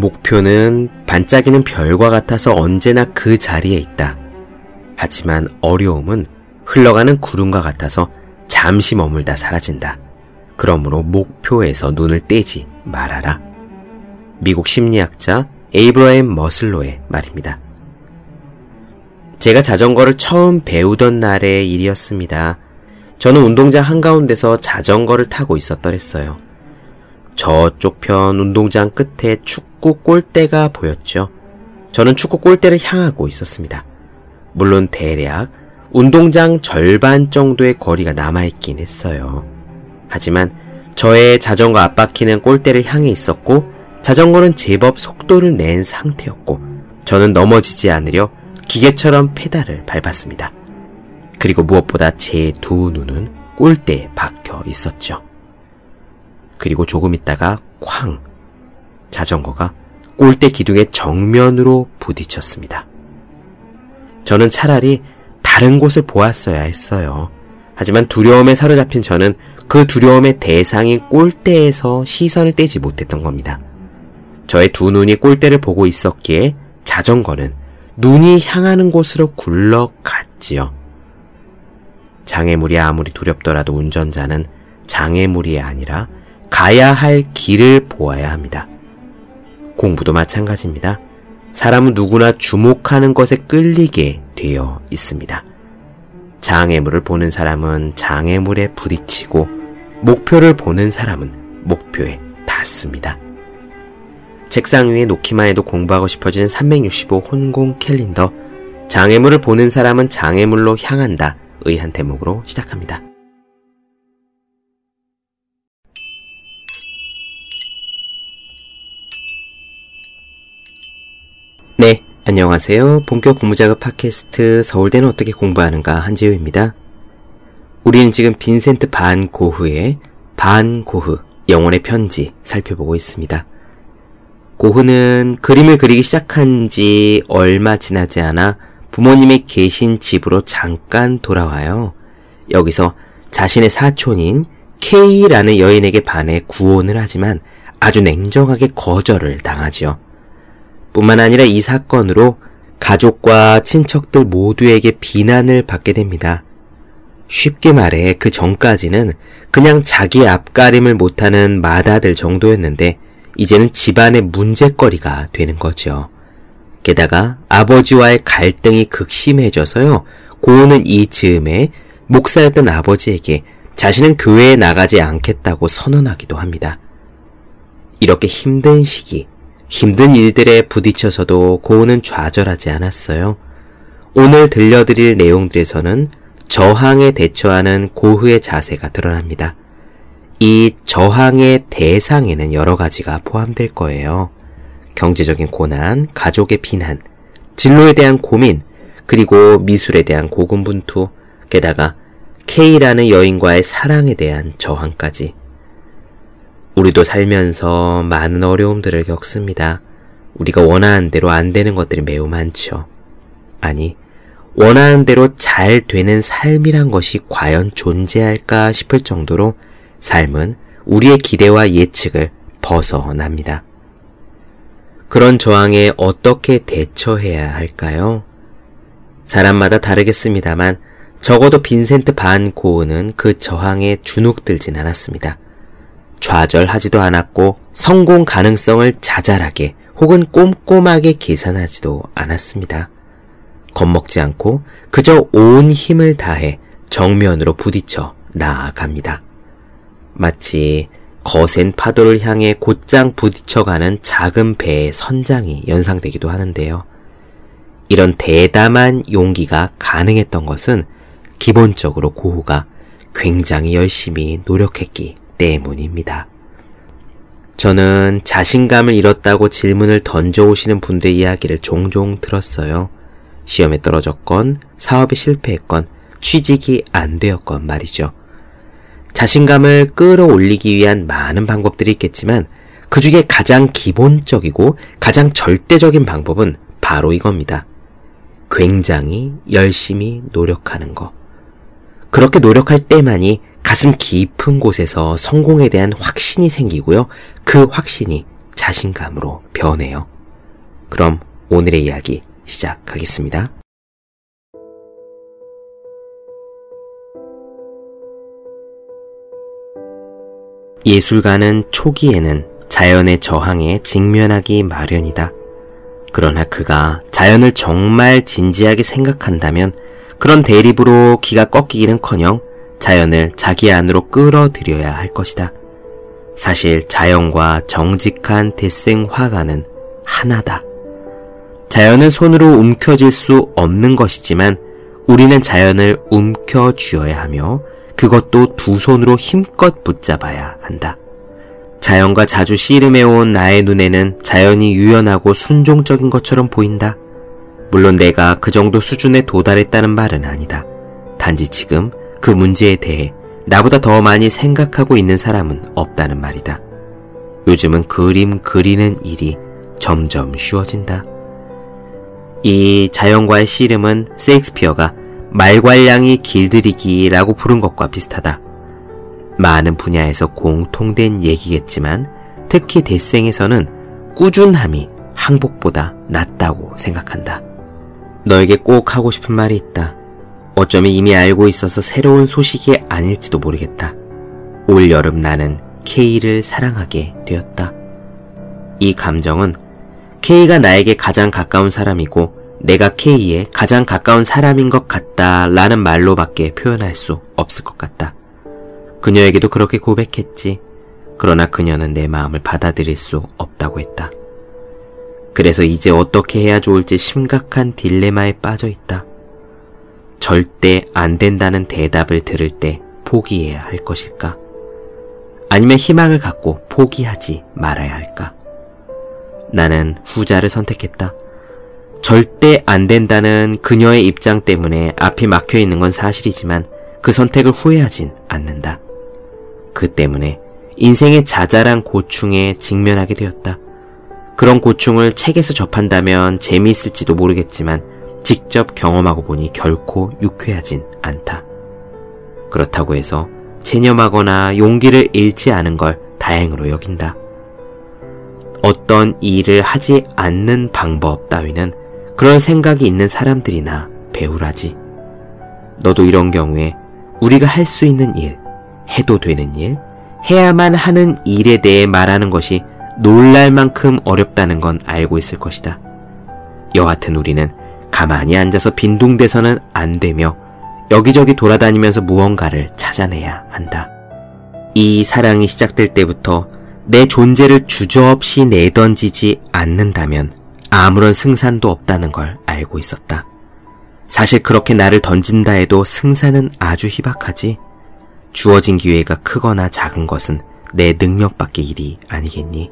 목표는 반짝이는 별과 같아서 언제나 그 자리에 있다. 하지만 어려움은 흘러가는 구름과 같아서 잠시 머물다 사라진다. 그러므로 목표에서 눈을 떼지 말아라. 미국 심리학자 에이브러햄 머슬로의 말입니다. 제가 자전거를 처음 배우던 날의 일이었습니다. 저는 운동장 한가운데서 자전거를 타고 있었더랬어요. 저쪽 편 운동장 끝에 축 구 골대가 보였죠. 저는 축구 골대를 향하고 있었습니다. 물론 대략 운동장 절반 정도의 거리가 남아있긴 했어요. 하지만 저의 자전거 앞바퀴는 골대를 향해 있었고 자전거는 제법 속도를 낸 상태였고 저는 넘어지지 않으려 기계처럼 페달을 밟았습니다. 그리고 무엇보다 제 두 눈은 골대에 박혀 있었죠. 그리고 조금 있다가 쾅! 자전거가 골대 기둥의 정면으로 부딪혔습니다. 저는 차라리 다른 곳을 보았어야 했어요. 하지만 두려움에 사로잡힌 저는 그 두려움의 대상인 골대에서 시선을 떼지 못했던 겁니다. 저의 두 눈이 골대를 보고 있었기에 자전거는 눈이 향하는 곳으로 굴러갔지요. 장애물이 아무리 두렵더라도 운전자는 장애물이 아니라 가야 할 길을 보아야 합니다. 공부도 마찬가지입니다. 사람은 누구나 주목하는 것에 끌리게 되어 있습니다. 장애물을 보는 사람은 장애물에 부딪히고 목표를 보는 사람은 목표에 닿습니다. 책상 위에 놓기만 해도 공부하고 싶어지는 365 혼공 캘린더 장애물을 보는 사람은 장애물로 향한다 의한 대목으로 시작합니다. 안녕하세요. 본격 공부작업 팟캐스트 서울대는 어떻게 공부하는가 한지우입니다. 우리는 지금 빈센트 반 고흐의 반 고흐 영혼의 편지 살펴보고 있습니다. 고흐는 그림을 그리기 시작한 지 얼마 지나지 않아 부모님이 계신 집으로 잠깐 돌아와요. 여기서 자신의 사촌인 K라는 여인에게 반해 구혼을 하지만 아주 냉정하게 거절을 당하지요. 뿐만 아니라 이 사건으로 가족과 친척들 모두에게 비난을 받게 됩니다. 쉽게 말해 그 전까지는 그냥 자기 앞가림을 못하는 마다들 정도였는데 이제는 집안의 문제거리가 되는 거죠. 게다가 아버지와의 갈등이 극심해져서요. 고은은 이 즈음에 목사였던 아버지에게 자신은 교회에 나가지 않겠다고 선언하기도 합니다. 이렇게 힘든 시기, 힘든 일들에 부딪혀서도 고은은 좌절하지 않았어요. 오늘 들려드릴 내용들에서는 저항에 대처하는 고흐의 자세가 드러납니다. 이 저항의 대상에는 여러 가지가 포함될 거예요. 경제적인 고난, 가족의 비난, 진로에 대한 고민, 그리고 미술에 대한 고군분투, 게다가 K라는 여인과의 사랑에 대한 저항까지. 우리도 살면서 많은 어려움들을 겪습니다. 우리가 원하는 대로 안 되는 것들이 매우 많죠. 아니, 원하는 대로 잘 되는 삶이란 것이 과연 존재할까 싶을 정도로 삶은 우리의 기대와 예측을 벗어납니다. 그런 저항에 어떻게 대처해야 할까요? 사람마다 다르겠습니다만 적어도 빈센트 반 고은은 그 저항에 주눅들진 않았습니다. 좌절하지도 않았고 성공 가능성을 자잘하게 혹은 꼼꼼하게 계산하지도 않았습니다. 겁먹지 않고 그저 온 힘을 다해 정면으로 부딪혀 나아갑니다. 마치 거센 파도를 향해 곧장 부딪혀가는 작은 배의 선장이 연상되기도 하는데요. 이런 대담한 용기가 가능했던 것은 기본적으로 고우가 굉장히 열심히 노력했기 때문입니다. 저는 자신감을 잃었다고 질문을 던져오시는 분들의 이야기를 종종 들었어요. 시험에 떨어졌건, 사업에 실패했건, 취직이 안 되었건 말이죠. 자신감을 끌어올리기 위한 많은 방법들이 있겠지만 그 중에 가장 기본적이고 가장 절대적인 방법은 바로 이겁니다. 굉장히 열심히 노력하는 것. 그렇게 노력할 때만이 가슴 깊은 곳에서 성공에 대한 확신이 생기고요. 그 확신이 자신감으로 변해요. 그럼 오늘의 이야기 시작하겠습니다. 예술가는 초기에는 자연의 저항에 직면하기 마련이다. 그러나 그가 자연을 정말 진지하게 생각한다면 그런 대립으로 기가 꺾이기는커녕 자연을 자기 안으로 끌어들여야 할 것이다. 사실 자연과 정직한 대생 화가는 하나다. 자연은 손으로 움켜쥘 수 없는 것이지만 우리는 자연을 움켜쥐어야 하며 그것도 두 손으로 힘껏 붙잡아야 한다. 자연과 자주 씨름해온 나의 눈에는 자연이 유연하고 순종적인 것처럼 보인다. 물론 내가 그 정도 수준에 도달했다는 말은 아니다. 단지 지금 그 문제에 대해 나보다 더 많이 생각하고 있는 사람은 없다는 말이다. 요즘은 그림 그리는 일이 점점 쉬워진다. 이 자연과의 씨름은 세익스피어가 말괄량이 길들이기라고 부른 것과 비슷하다. 많은 분야에서 공통된 얘기겠지만 특히 대생에서는 꾸준함이 항복보다 낫다고 생각한다. 너에게 꼭 하고 싶은 말이 있다. 어쩌면 이미 알고 있어서 새로운 소식이 아닐지도 모르겠다. 올 여름 나는 K를 사랑하게 되었다. 이 감정은 K가 나에게 가장 가까운 사람이고 내가 K에 가장 가까운 사람인 것 같다 라는 말로밖에 표현할 수 없을 것 같다. 그녀에게도 그렇게 고백했지. 그러나 그녀는 내 마음을 받아들일 수 없다고 했다. 그래서 이제 어떻게 해야 좋을지 심각한 딜레마에 빠져 있다. 절대 안 된다는 대답을 들을 때 포기해야 할 것일까? 아니면 희망을 갖고 포기하지 말아야 할까? 나는 후자를 선택했다. 절대 안 된다는 그녀의 입장 때문에 앞이 막혀 있는 건 사실이지만 그 선택을 후회하진 않는다. 그 때문에 인생의 자잘한 고충에 직면하게 되었다. 그런 고충을 책에서 접한다면 재미있을지도 모르겠지만 직접 경험하고 보니 결코 유쾌하진 않다. 그렇다고 해서 체념하거나 용기를 잃지 않은 걸 다행으로 여긴다. 어떤 일을 하지 않는 방법 따위는 그런 생각이 있는 사람들이나 배우라지. 너도 이런 경우에 우리가 할 수 있는 일, 해도 되는 일, 해야만 하는 일에 대해 말하는 것이 놀랄 만큼 어렵다는 건 알고 있을 것이다. 여하튼 우리는 가만히 앉아서 빈둥대서는 안 되며 여기저기 돌아다니면서 무언가를 찾아내야 한다. 이 사랑이 시작될 때부터 내 존재를 주저없이 내던지지 않는다면 아무런 승산도 없다는 걸 알고 있었다. 사실 그렇게 나를 던진다 해도 승산은 아주 희박하지. 주어진 기회가 크거나 작은 것은 내 능력밖의 일이 아니겠니?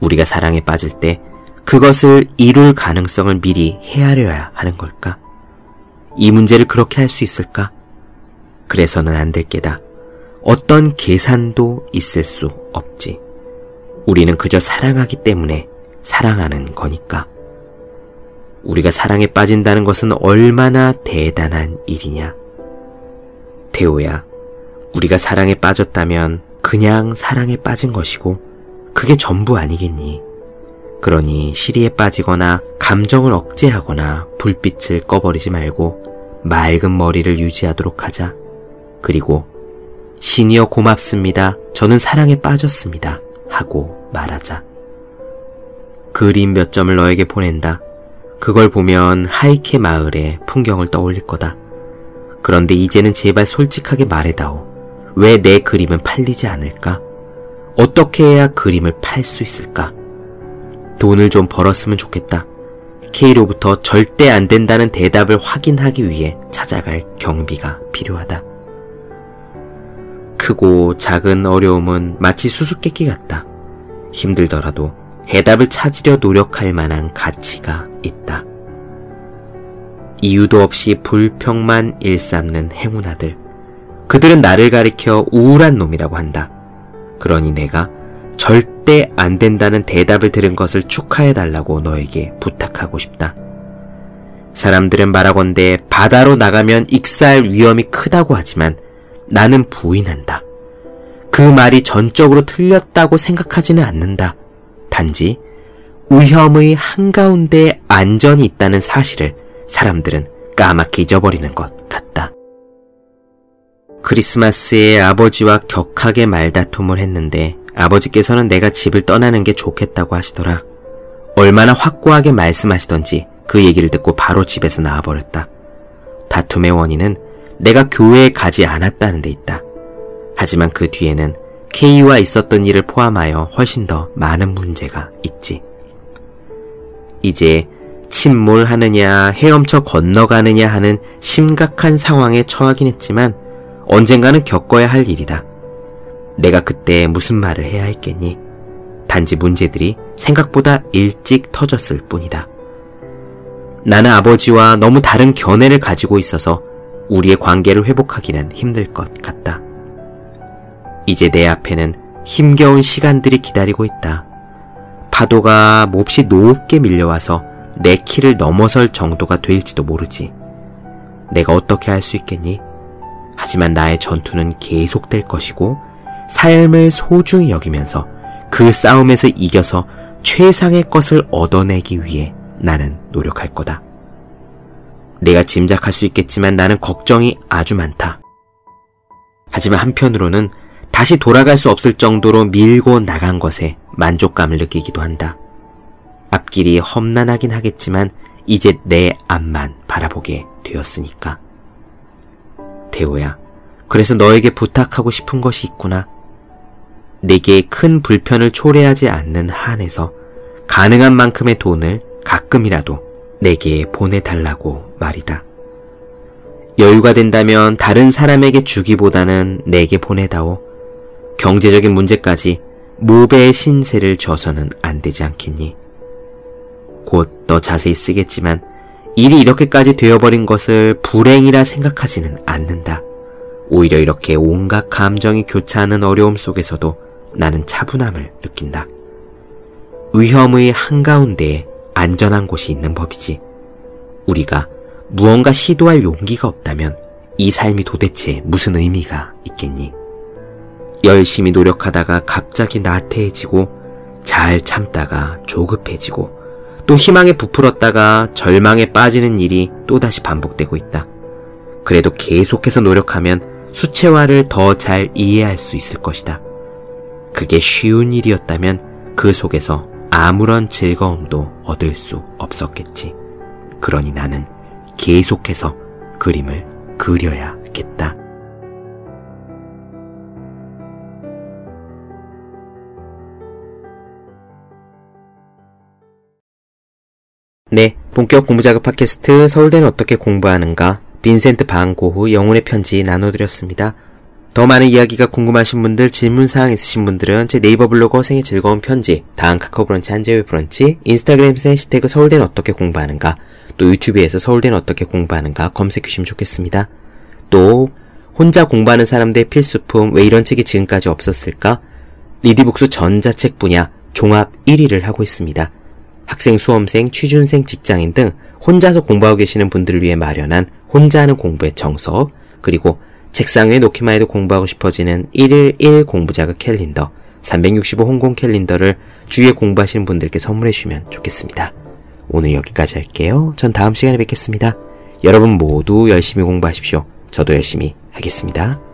우리가 사랑에 빠질 때 그것을 이룰 가능성을 미리 헤아려야 하는 걸까? 이 문제를 그렇게 할 수 있을까? 그래서는 안 될 게다. 어떤 계산도 있을 수 없지. 우리는 그저 사랑하기 때문에 사랑하는 거니까. 우리가 사랑에 빠진다는 것은 얼마나 대단한 일이냐. 태호야, 우리가 사랑에 빠졌다면 그냥 사랑에 빠진 것이고, 그게 전부 아니겠니? 그러니 시리에 빠지거나 감정을 억제하거나 불빛을 꺼버리지 말고 맑은 머리를 유지하도록 하자. 그리고 신이여 고맙습니다. 저는 사랑에 빠졌습니다. 하고 말하자. 그림 몇 점을 너에게 보낸다. 그걸 보면 하이케 마을의 풍경을 떠올릴 거다. 그런데 이제는 제발 솔직하게 말해다오. 왜 내 그림은 팔리지 않을까? 어떻게 해야 그림을 팔 수 있을까? 돈을 좀 벌었으면 좋겠다. K로부터 절대 안 된다는 대답을 확인하기 위해 찾아갈 경비가 필요하다. 크고 작은 어려움은 마치 수수께끼 같다. 힘들더라도 해답을 찾으려 노력할 만한 가치가 있다. 이유도 없이 불평만 일삼는 행운아들. 그들은 나를 가리켜 우울한 놈이라고 한다. 그러니 내가 절대 안 된다는 대답을 들은 것을 축하해 달라고 너에게 부탁하고 싶다. 사람들은 말하건대 바다로 나가면 익사할 위험이 크다고 하지만 나는 부인한다. 그 말이 전적으로 틀렸다고 생각하지는 않는다. 단지 위험의 한가운데에 안전이 있다는 사실을 사람들은 까맣게 잊어버리는 것 같다. 크리스마스에 아버지와 격하게 말다툼을 했는데 아버지께서는 내가 집을 떠나는 게 좋겠다고 하시더라. 얼마나 확고하게 말씀하시던지 그 얘기를 듣고 바로 집에서 나와버렸다. 다툼의 원인은 내가 교회에 가지 않았다는 데 있다. 하지만 그 뒤에는 K와 있었던 일을 포함하여 훨씬 더 많은 문제가 있지. 이제 침몰하느냐 헤엄쳐 건너가느냐 하는 심각한 상황에 처하긴 했지만 언젠가는 겪어야 할 일이다. 내가 그때 무슨 말을 해야 했겠니? 단지 문제들이 생각보다 일찍 터졌을 뿐이다. 나는 아버지와 너무 다른 견해를 가지고 있어서 우리의 관계를 회복하기는 힘들 것 같다. 이제 내 앞에는 힘겨운 시간들이 기다리고 있다. 파도가 몹시 높게 밀려와서 내 키를 넘어설 정도가 될지도 모르지. 내가 어떻게 할 수 있겠니? 하지만 나의 전투는 계속될 것이고 삶을 소중히 여기면서 그 싸움에서 이겨서 최상의 것을 얻어내기 위해 나는 노력할 거다. 내가 짐작할 수 있겠지만 나는 걱정이 아주 많다. 하지만 한편으로는 다시 돌아갈 수 없을 정도로 밀고 나간 것에 만족감을 느끼기도 한다. 앞길이 험난하긴 하겠지만 이제 내 앞만 바라보게 되었으니까. 대호야, 그래서 너에게 부탁하고 싶은 것이 있구나. 내게 큰 불편을 초래하지 않는 한에서 가능한 만큼의 돈을 가끔이라도 내게 보내달라고 말이다. 여유가 된다면 다른 사람에게 주기보다는 내게 보내다오. 경제적인 문제까지 무배의 신세를 져서는 안 되지 않겠니? 곧 더 자세히 쓰겠지만 일이 이렇게까지 되어버린 것을 불행이라 생각하지는 않는다. 오히려 이렇게 온갖 감정이 교차하는 어려움 속에서도 나는 차분함을 느낀다. 위험의 한가운데에 안전한 곳이 있는 법이지. 우리가 무언가 시도할 용기가 없다면 이 삶이 도대체 무슨 의미가 있겠니? 열심히 노력하다가 갑자기 나태해지고 잘 참다가 조급해지고 또 희망에 부풀었다가 절망에 빠지는 일이 또다시 반복되고 있다. 그래도 계속해서 노력하면 수채화를 더 잘 이해할 수 있을 것이다. 그게 쉬운 일이었다면 그 속에서 아무런 즐거움도 얻을 수 없었겠지. 그러니 나는 계속해서 그림을 그려야겠다. 네, 본격 공부자극 팟캐스트 서울대는 어떻게 공부하는가 빈센트 반 고흐 영혼의 편지 나눠드렸습니다. 더 많은 이야기가 궁금하신 분들, 질문사항 있으신 분들은 제 네이버 블로그 생의 즐거운 편지, 다음 카카오 브런치 한재회 브런치, 인스타그램 해시태그 서울대는 어떻게 공부하는가, 또 유튜브에서 서울대는 어떻게 공부하는가 검색해주시면 좋겠습니다. 또 혼자 공부하는 사람들의 필수품 왜 이런 책이 지금까지 없었을까? 리디북스 전자책 분야 종합 1위를 하고 있습니다. 학생, 수험생, 취준생, 직장인 등 혼자서 공부하고 계시는 분들을 위해 마련한 혼자 하는 공부의 정석, 그리고 책상 위에 놓기만 해도 공부하고 싶어지는 1일 1 공부 자극 캘린더, 365 홍콩 캘린더를 주위에 공부하시는 분들께 선물해 주시면 좋겠습니다. 오늘 여기까지 할게요. 전 다음 시간에 뵙겠습니다. 여러분 모두 열심히 공부하십시오. 저도 열심히 하겠습니다.